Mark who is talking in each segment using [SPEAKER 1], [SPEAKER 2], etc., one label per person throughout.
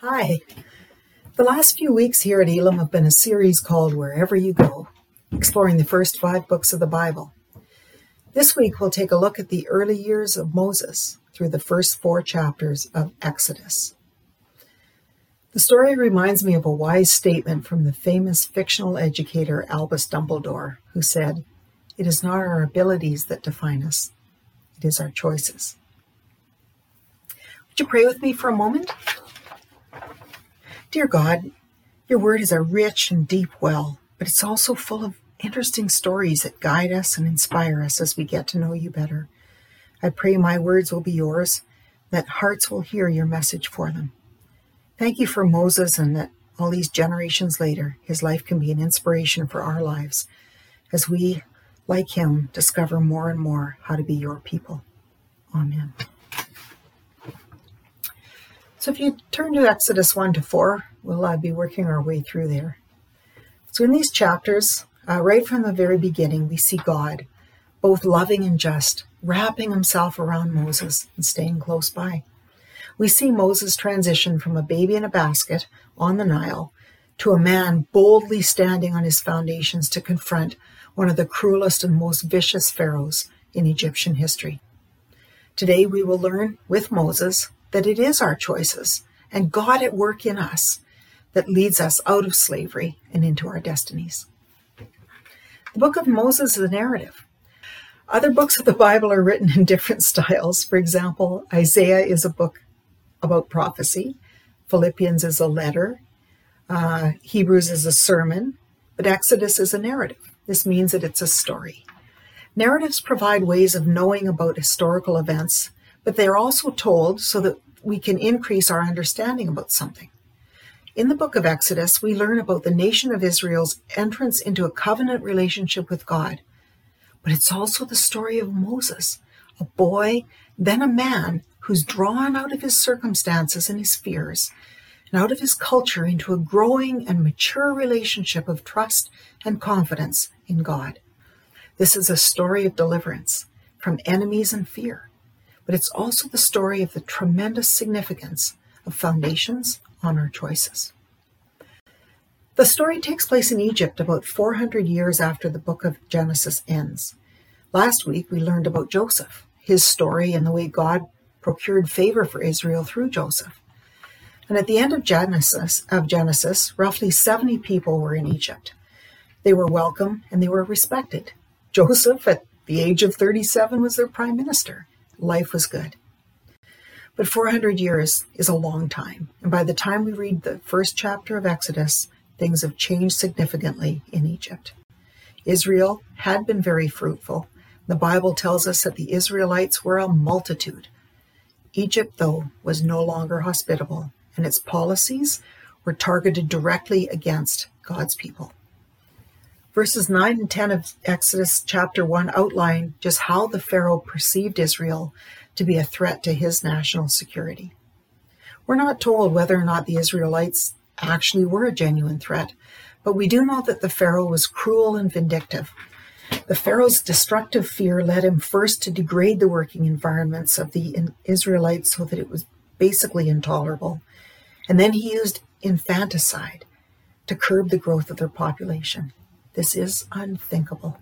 [SPEAKER 1] Hi. The last few weeks here at Elam have been a series called Wherever You Go, exploring the first five books of the Bible. This week we'll take a look at the early years of Moses through the first four chapters of Exodus. The story reminds me of a wise statement from the famous fictional educator Albus Dumbledore, who said, It is not our abilities that define us, it is our choices. Would you pray with me for a moment? Dear God, your word is a rich and deep well, but it's also full of interesting stories that guide us and inspire us as we get to know you better. I pray my words will be yours, that hearts will hear your message for them. Thank you for Moses and that all these generations later, his life can be an inspiration for our lives as we, like him, discover more and more how to be your people. Amen. So if you turn to Exodus 1 to 4, we'll uh, be working our way through there. So in these chapters, uh, right from the very beginning, we see God, both loving and just, wrapping himself around Moses and staying close by we see Moses transition from a baby in a basket on the Nile to a man boldly standing on his foundations to confront one of the cruelest and most vicious pharaohs in Egyptian history. Today we will learn with Moses that it is our choices and God at work in us that leads us out of slavery and into our destinies. The book of Moses is a narrative. Other books of the Bible are written in different styles. For example, Isaiah is a book about prophecy. Philippians is a letter. Uh, Hebrews is a sermon. But Exodus is a narrative. This means that it's a story. Narratives provide ways of knowing about historical events, but they are also told so that we can increase our understanding about something. In the book of Exodus, we learn about the nation of Israel's entrance into a covenant relationship with God. But it's also the story of Moses, a boy, then a man who's drawn out of his circumstances and his fears and out of his culture into a growing and mature relationship of trust and confidence in God. This is a story of deliverance from enemies and fear, but it's also the story of the tremendous significance of foundations on our choices. The story takes place in Egypt about 400 years after the book of Genesis ends. Last week we learned about Joseph, his story, and the way God procured favor for Israel through Joseph. And at the end of Genesis, of Genesis, roughly 70 people were in Egypt. They were welcome and they were respected. Joseph, at the age of 37, was their prime minister. Life was good. But 400 years is a long time. And by the time we read the first chapter of Exodus, things have changed significantly in Egypt. Israel had been very fruitful. The Bible tells us that the Israelites were a multitude. Egypt, though, was no longer hospitable, and its policies were targeted directly against God's people. Verses 9 and 10 of Exodus chapter 1 outline just how the Pharaoh perceived Israel to be a threat to his national security. We're not told whether or not the Israelites actually were a genuine threat, but we do know that the Pharaoh was cruel and vindictive, the Pharaoh's destructive fear led him first to degrade the working environments of the Israelites so that it was basically intolerable. And then he used infanticide to curb the growth of their population. This is unthinkable.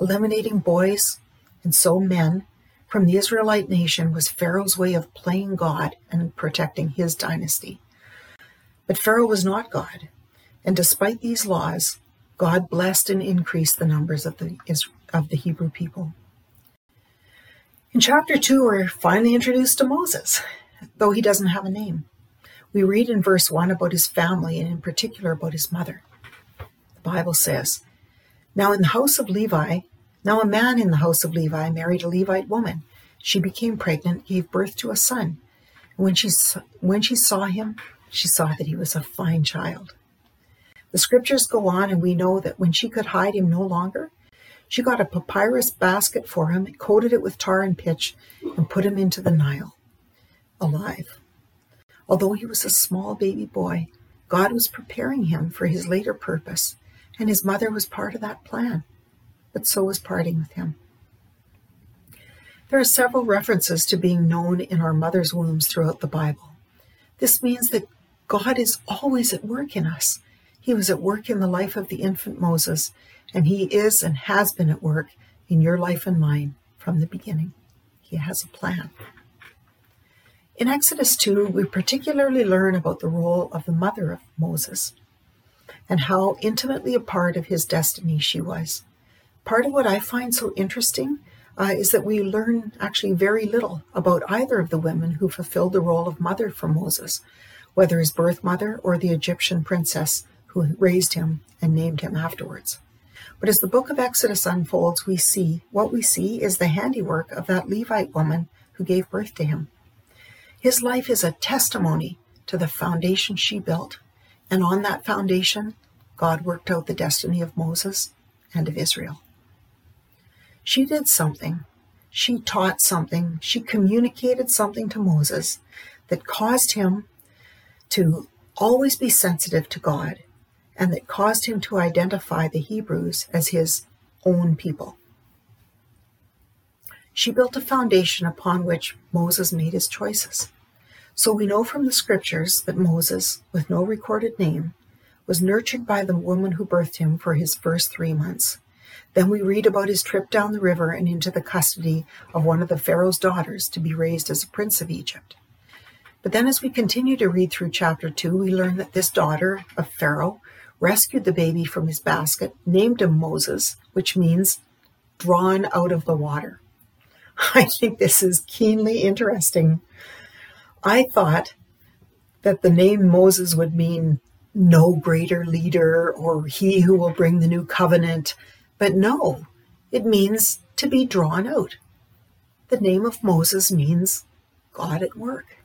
[SPEAKER 1] Eliminating boys and so men from the Israelite nation was Pharaoh's way of playing God and protecting his dynasty. But Pharaoh was not God, and despite these laws, God blessed and increased the numbers of the, of the Hebrew people. In chapter 2, we're finally introduced to Moses, though he doesn't have a name. We read in verse 1 about his family and in particular about his mother. Bible says, Now in the house of Levi, now a man in the house of Levi married a Levite woman. She became pregnant, gave birth to a son. When she, when she saw him, she saw that he was a fine child. The scriptures go on, and we know that when she could hide him no longer, she got a papyrus basket for him, coated it with tar and pitch, and put him into the Nile, alive. Although he was a small baby boy, God was preparing him for his later purpose, and his mother was part of that plan. But so was parting with him. There are several references to being known in our mother's wombs throughout the Bible. This means that God is always at work in us. He was at work in the life of the infant Moses, and He is and has been at work in your life and mine from the beginning. He has a plan. In Exodus 2, we particularly learn about the role of the mother of Moses and how intimately a part of his destiny she was. Part of what I find so interesting uh, is that we learn actually very little about either of the women who fulfilled the role of mother for Moses, whether his birth mother or the Egyptian princess who raised him and named him afterwards. But as the book of Exodus unfolds, we see what we see is the handiwork of that Levite woman who gave birth to him. His life is a testimony to the foundation she built. And on that foundation, God worked out the destiny of Moses and of Israel. She did something. She taught something. She communicated something to Moses that caused him to always be sensitive to God and that caused him to identify the Hebrews as his own people. She built a foundation upon which Moses made his choices. So we know from the scriptures that Moses, with no recorded name, was nurtured by the woman who birthed him for his first three months. Then we read about his trip down the river and into the custody of one of the Pharaoh's daughters to be raised as a prince of Egypt. But then, as we continue to read through chapter 2, we learn that this daughter of Pharaoh rescued the baby from his basket, named him Moses, which means drawn out of the water. I think this is keenly interesting. I thought that the name Moses would mean no greater leader or he who will bring the new covenant, but no, it means to be drawn out. The name of Moses means God at work.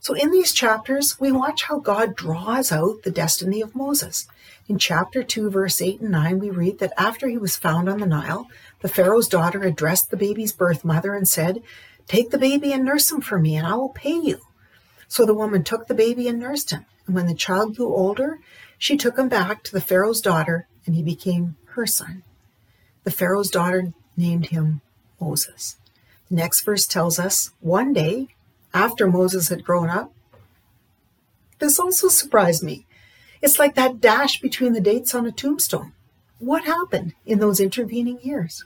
[SPEAKER 1] So in these chapters, we watch how God draws out the destiny of Moses. In chapter 2, verse 8 and 9, we read that after he was found on the Nile, the Pharaoh's daughter addressed the baby's birth mother and said, Take the baby and nurse him for me, and I will pay you. So the woman took the baby and nursed him. And when the child grew older, she took him back to the Pharaoh's daughter, and he became her son. The Pharaoh's daughter named him Moses. The next verse tells us one day, after Moses had grown up, this also surprised me. It's like that dash between the dates on a tombstone. What happened in those intervening years?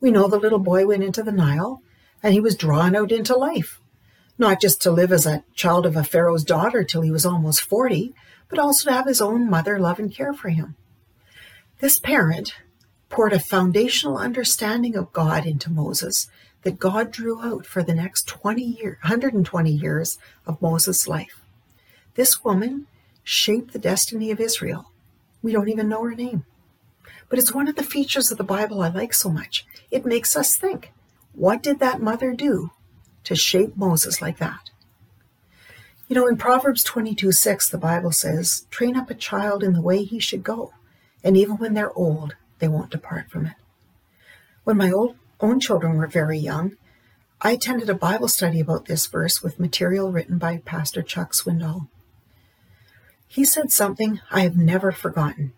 [SPEAKER 1] We know the little boy went into the Nile and he was drawn out into life, not just to live as a child of a Pharaoh's daughter till he was almost 40, but also to have his own mother love and care for him. This parent poured a foundational understanding of God into Moses that God drew out for the next 20 years, 120 years of Moses' life. This woman shaped the destiny of Israel. We don't even know her name. But it's one of the features of the Bible I like so much. It makes us think. What did that mother do to shape Moses like that? You know, in Proverbs 22 6, the Bible says, Train up a child in the way he should go, and even when they're old, they won't depart from it. When my old, own children were very young, I attended a Bible study about this verse with material written by Pastor Chuck Swindoll. He said something I have never forgotten.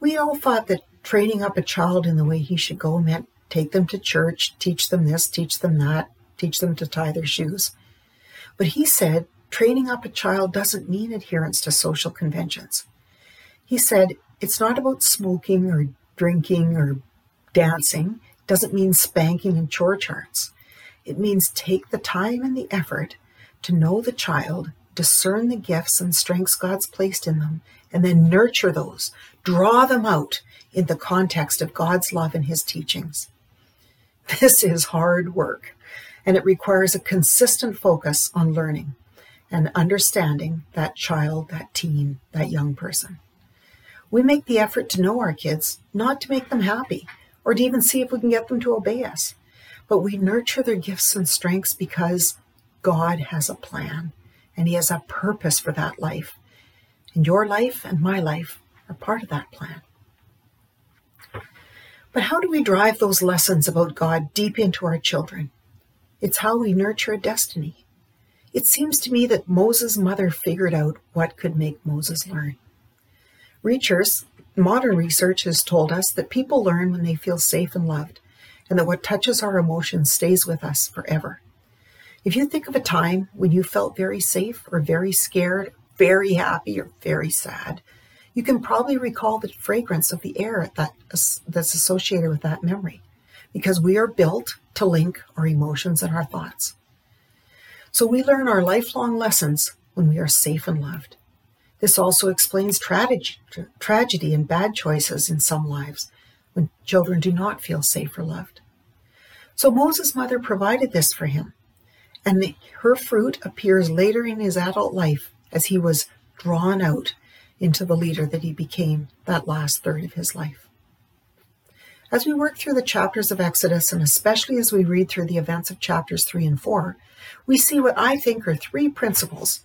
[SPEAKER 1] We all thought that training up a child in the way he should go meant take them to church, teach them this, teach them that, teach them to tie their shoes. But he said training up a child doesn't mean adherence to social conventions. He said it's not about smoking or drinking or dancing, it doesn't mean spanking and chore charts. It means take the time and the effort to know the child, discern the gifts and strengths God's placed in them, and then nurture those, draw them out in the context of God's love and His teachings. This is hard work, and it requires a consistent focus on learning and understanding that child, that teen, that young person. We make the effort to know our kids, not to make them happy or to even see if we can get them to obey us, but we nurture their gifts and strengths because God has a plan and He has a purpose for that life. And your life and my life are part of that plan. But how do we drive those lessons about God deep into our children? It's how we nurture a destiny. It seems to me that Moses' mother figured out what could make Moses learn. Research, modern research has told us that people learn when they feel safe and loved, and that what touches our emotions stays with us forever. If you think of a time when you felt very safe or very scared, very happy or very sad, you can probably recall the fragrance of the air that, that's associated with that memory because we are built to link our emotions and our thoughts. So we learn our lifelong lessons when we are safe and loved. This also explains tragedy, tragedy and bad choices in some lives when children do not feel safe or loved. So Moses' mother provided this for him, and the, her fruit appears later in his adult life as he was drawn out into the leader that he became that last third of his life. As we work through the chapters of Exodus, and especially as we read through the events of chapters 3 and 4, we see what I think are three principles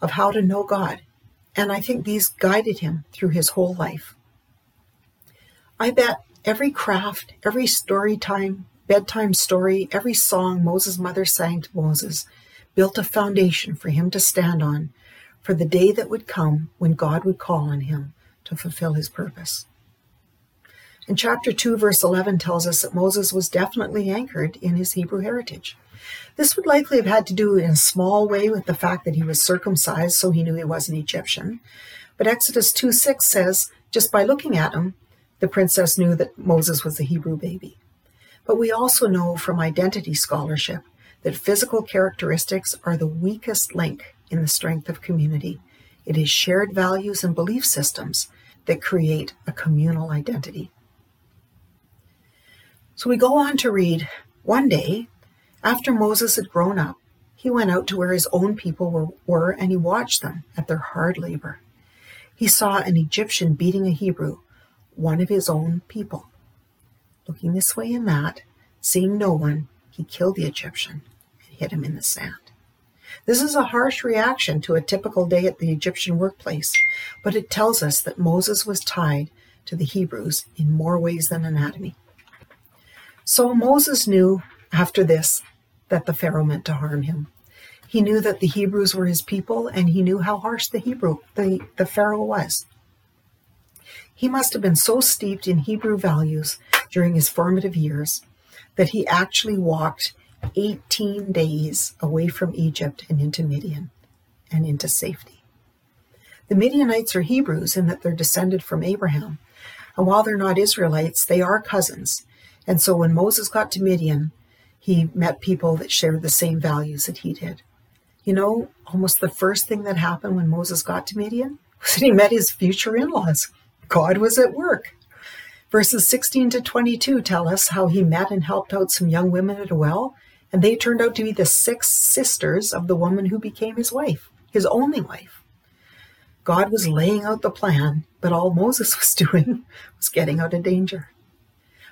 [SPEAKER 1] of how to know God. And I think these guided him through his whole life. I bet every craft, every story time, bedtime story, every song Moses' mother sang to Moses built a foundation for him to stand on for the day that would come when God would call on him to fulfill his purpose. And chapter 2, verse 11 tells us that Moses was definitely anchored in his Hebrew heritage. This would likely have had to do in a small way with the fact that he was circumcised, so he knew he was an Egyptian. But Exodus 2 6 says, just by looking at him, the princess knew that Moses was a Hebrew baby. But we also know from identity scholarship that physical characteristics are the weakest link in the strength of community. It is shared values and belief systems that create a communal identity. So we go on to read one day, after Moses had grown up, he went out to where his own people were, and he watched them at their hard labor. He saw an Egyptian beating a Hebrew, one of his own people. Looking this way and that, seeing no one, he killed the Egyptian and hid him in the sand. This is a harsh reaction to a typical day at the Egyptian workplace, but it tells us that Moses was tied to the Hebrews in more ways than anatomy. So Moses knew after this that the Pharaoh meant to harm him. He knew that the Hebrews were his people, and he knew how harsh the Hebrew, the, the Pharaoh was. He must have been so steeped in Hebrew values during his formative years that he actually walked 18 days away from Egypt and into Midian and into safety. The Midianites are Hebrews in that they're descended from Abraham. And while they're not Israelites, they are cousins. And so when Moses got to Midian, he met people that shared the same values that he did. You know, almost the first thing that happened when Moses got to Midian was that he met his future in laws. God was at work. Verses 16 to 22 tell us how he met and helped out some young women at a well, and they turned out to be the six sisters of the woman who became his wife, his only wife. God was laying out the plan, but all Moses was doing was getting out of danger.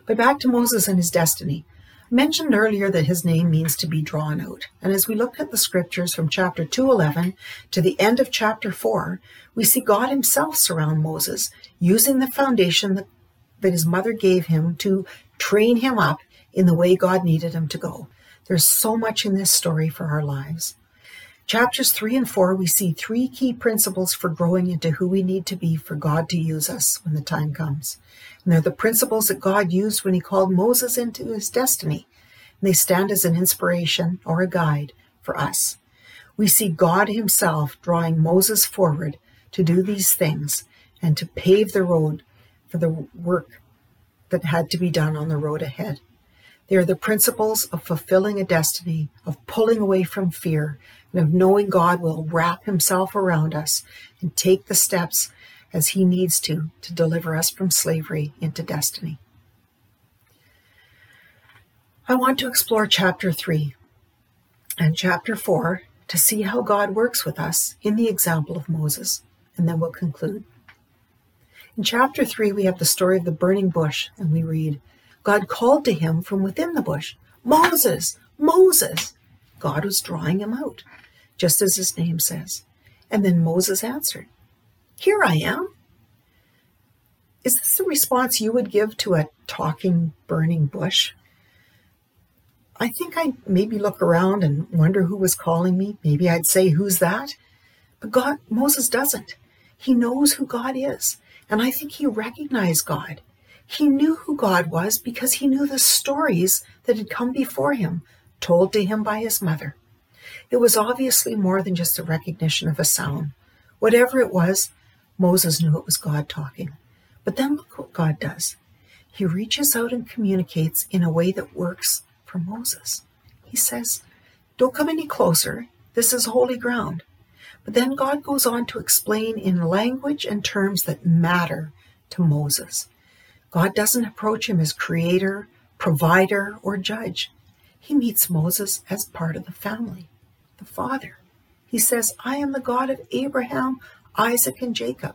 [SPEAKER 1] But back to Moses and his destiny. I mentioned earlier that his name means to be drawn out. And as we look at the scriptures from chapter 211 to the end of chapter 4, we see God himself surround Moses, using the foundation that, that his mother gave him to train him up in the way God needed him to go. There's so much in this story for our lives. Chapters 3 and 4, we see three key principles for growing into who we need to be for God to use us when the time comes. And they're the principles that God used when he called Moses into his destiny. And they stand as an inspiration or a guide for us. We see God himself drawing Moses forward to do these things and to pave the road for the work that had to be done on the road ahead. They are the principles of fulfilling a destiny, of pulling away from fear, and of knowing God will wrap himself around us and take the steps as he needs to to deliver us from slavery into destiny. I want to explore chapter 3 and chapter 4 to see how God works with us in the example of Moses, and then we'll conclude. In chapter 3, we have the story of the burning bush, and we read, God called to him from within the bush, Moses, Moses. God was drawing him out, just as his name says. And then Moses answered, Here I am. Is this the response you would give to a talking, burning bush? I think I'd maybe look around and wonder who was calling me. Maybe I'd say, Who's that? But God, Moses doesn't. He knows who God is. And I think he recognized God. He knew who God was because he knew the stories that had come before him, told to him by his mother. It was obviously more than just a recognition of a sound. Whatever it was, Moses knew it was God talking. But then look what God does. He reaches out and communicates in a way that works for Moses. He says, Don't come any closer. This is holy ground. But then God goes on to explain in language and terms that matter to Moses. God doesn't approach him as creator, provider, or judge. He meets Moses as part of the family, the father. He says, I am the God of Abraham, Isaac, and Jacob.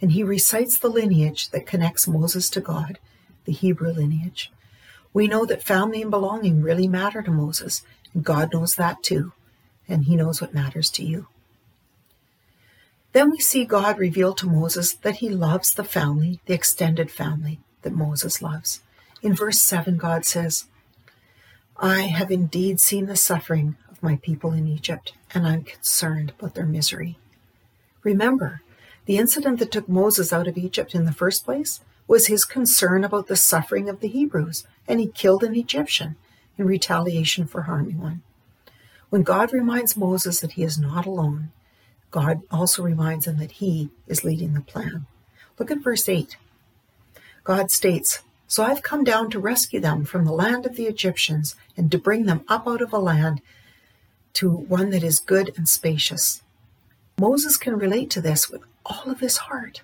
[SPEAKER 1] And he recites the lineage that connects Moses to God, the Hebrew lineage. We know that family and belonging really matter to Moses, and God knows that too, and he knows what matters to you. Then we see God reveal to Moses that he loves the family, the extended family that Moses loves. In verse 7, God says, I have indeed seen the suffering of my people in Egypt, and I'm concerned about their misery. Remember, the incident that took Moses out of Egypt in the first place was his concern about the suffering of the Hebrews, and he killed an Egyptian in retaliation for harming one. When God reminds Moses that he is not alone, God also reminds them that he is leading the plan. Look at verse 8. God states, So I've come down to rescue them from the land of the Egyptians and to bring them up out of a land to one that is good and spacious. Moses can relate to this with all of his heart.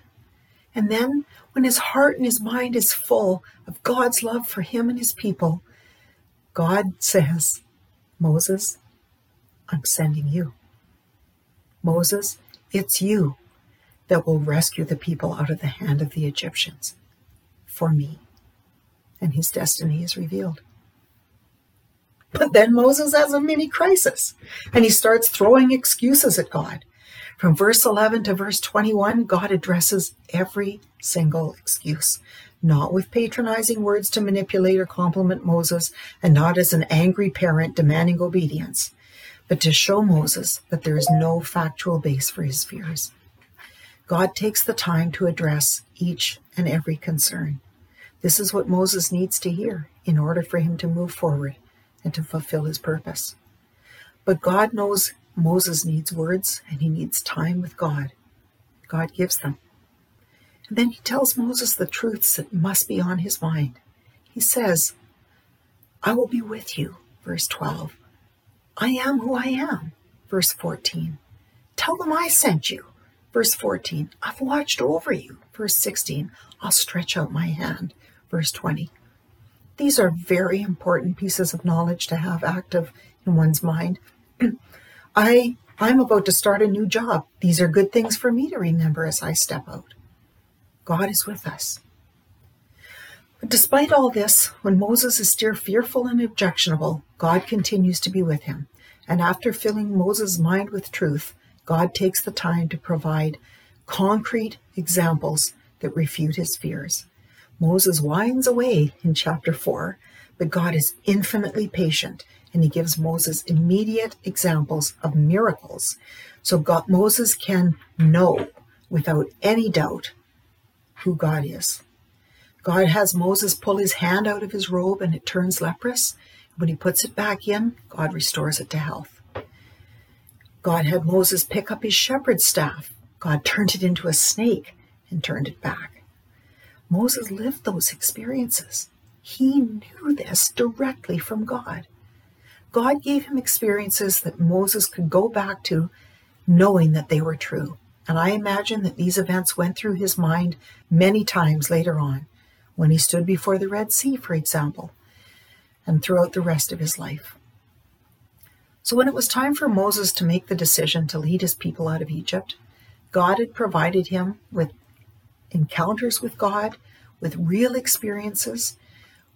[SPEAKER 1] And then, when his heart and his mind is full of God's love for him and his people, God says, Moses, I'm sending you. Moses, it's you that will rescue the people out of the hand of the Egyptians for me. And his destiny is revealed. But then Moses has a mini crisis and he starts throwing excuses at God. From verse 11 to verse 21, God addresses every single excuse, not with patronizing words to manipulate or compliment Moses, and not as an angry parent demanding obedience, but to show Moses that there is no factual base for his fears. God takes the time to address each and every concern. This is what Moses needs to hear in order for him to move forward and to fulfill his purpose. But God knows Moses needs words and he needs time with God. God gives them. And then he tells Moses the truths that must be on his mind. He says, I will be with you, verse 12. I am who I am, verse 14. Tell them I sent you, verse 14. I've watched over you, verse 16. I'll stretch out my hand, verse 20. These are very important pieces of knowledge to have active in one's mind. I I'm about to start a new job. These are good things for me to remember as I step out. God is with us. Despite all this, when Moses is still fearful and objectionable, God continues to be with him. And after filling Moses' mind with truth, God takes the time to provide concrete examples that refute his fears. Moses whines away in chapter 4, but God is infinitely patient and he gives Moses immediate examples of miracles. So God, Moses can know without any doubt who God is. God has Moses pull his hand out of his robe and it turns leprous. When he puts it back in, God restores it to health. God had Moses pick up his shepherd's staff. God turned it into a snake and turned it back. Moses lived those experiences. He knew this directly from God. God gave him experiences that Moses could go back to knowing that they were true. And I imagine that these events went through his mind many times later on, when he stood before the Red Sea, for example, and throughout the rest of his life. So when it was time for Moses to make the decision to lead his people out of Egypt, God had provided him with encounters with God, with real experiences,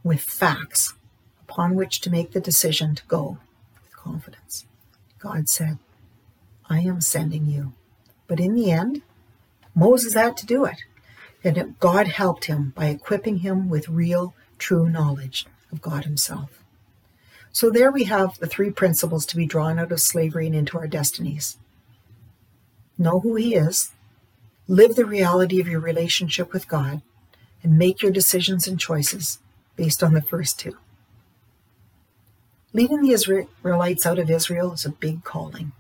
[SPEAKER 1] with facts upon which to make the decision to go with confidence. God said, I am sending you. But in the end, Moses had to do it. And God helped him by equipping him with real, true knowledge of God Himself. So there we have the three principles to be drawn out of slavery and into our destinies. Know who He is, Live the reality of your relationship with God and make your decisions and choices based on the first two. Leading the Israelites out of Israel is a big calling.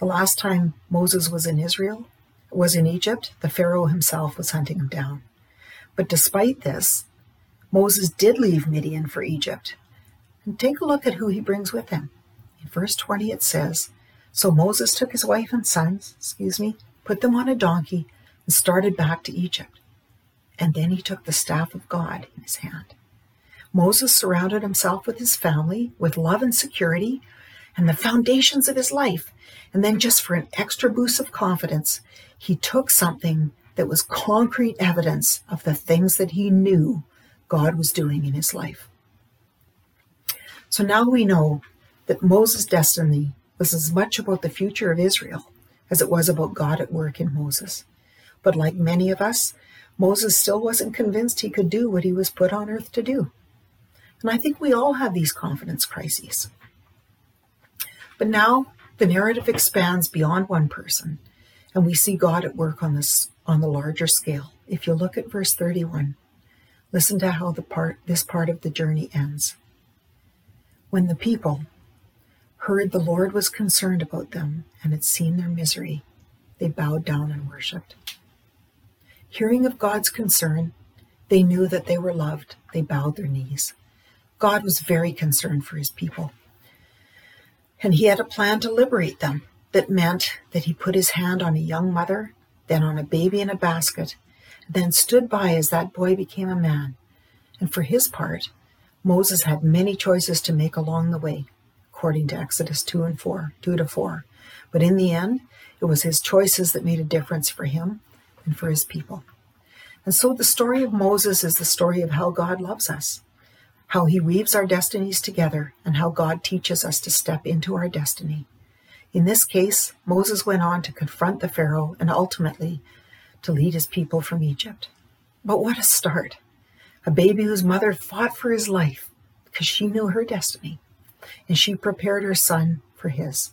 [SPEAKER 1] The last time Moses was in Israel, was in Egypt, the Pharaoh himself was hunting him down. But despite this, Moses did leave Midian for Egypt. And take a look at who he brings with him. In verse 20 it says, So Moses took his wife and sons, excuse me, put them on a donkey, and started back to Egypt. And then he took the staff of God in his hand. Moses surrounded himself with his family, with love and security, and the foundations of his life. And then, just for an extra boost of confidence, he took something that was concrete evidence of the things that he knew God was doing in his life. So now we know that Moses' destiny was as much about the future of Israel as it was about God at work in Moses. But like many of us, Moses still wasn't convinced he could do what he was put on earth to do. And I think we all have these confidence crises. But now the narrative expands beyond one person, and we see God at work on this on the larger scale. If you look at verse 31, listen to how the part this part of the journey ends. When the people heard the Lord was concerned about them and had seen their misery, they bowed down and worshipped. Hearing of God's concern, they knew that they were loved. They bowed their knees. God was very concerned for his people. And he had a plan to liberate them that meant that he put his hand on a young mother, then on a baby in a basket, then stood by as that boy became a man. And for his part, Moses had many choices to make along the way, according to Exodus 2 and 4, 2 to 4. But in the end, it was his choices that made a difference for him and for his people. And so the story of Moses is the story of how God loves us, how he weaves our destinies together, and how God teaches us to step into our destiny. In this case, Moses went on to confront the Pharaoh and ultimately to lead his people from Egypt. But what a start! a baby whose mother fought for his life because she knew her destiny and she prepared her son for his.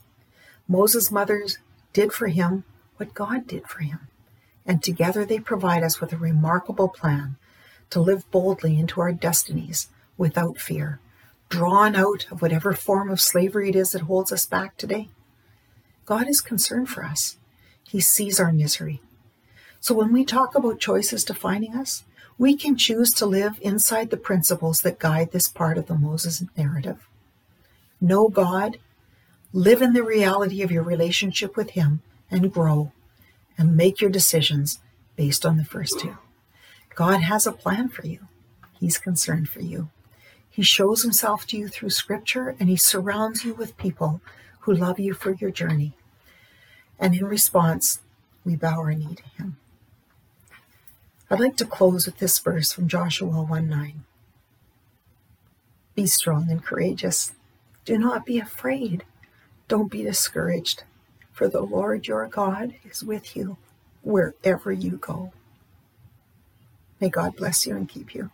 [SPEAKER 1] Moses' mothers did for him what God did for him. And together they provide us with a remarkable plan to live boldly into our destinies without fear, drawn out of whatever form of slavery it is that holds us back today. God is concerned for us. He sees our misery. So when we talk about choices defining us, we can choose to live inside the principles that guide this part of the Moses narrative. Know God, live in the reality of your relationship with Him, and grow, and make your decisions based on the first two. God has a plan for you. He's concerned for you. He shows himself to you through scripture and he surrounds you with people who love you for your journey. And in response, we bow our knee to him. I'd like to close with this verse from Joshua 1 9. Be strong and courageous. Do not be afraid. Don't be discouraged, for the Lord your God is with you wherever you go. May God bless you and keep you.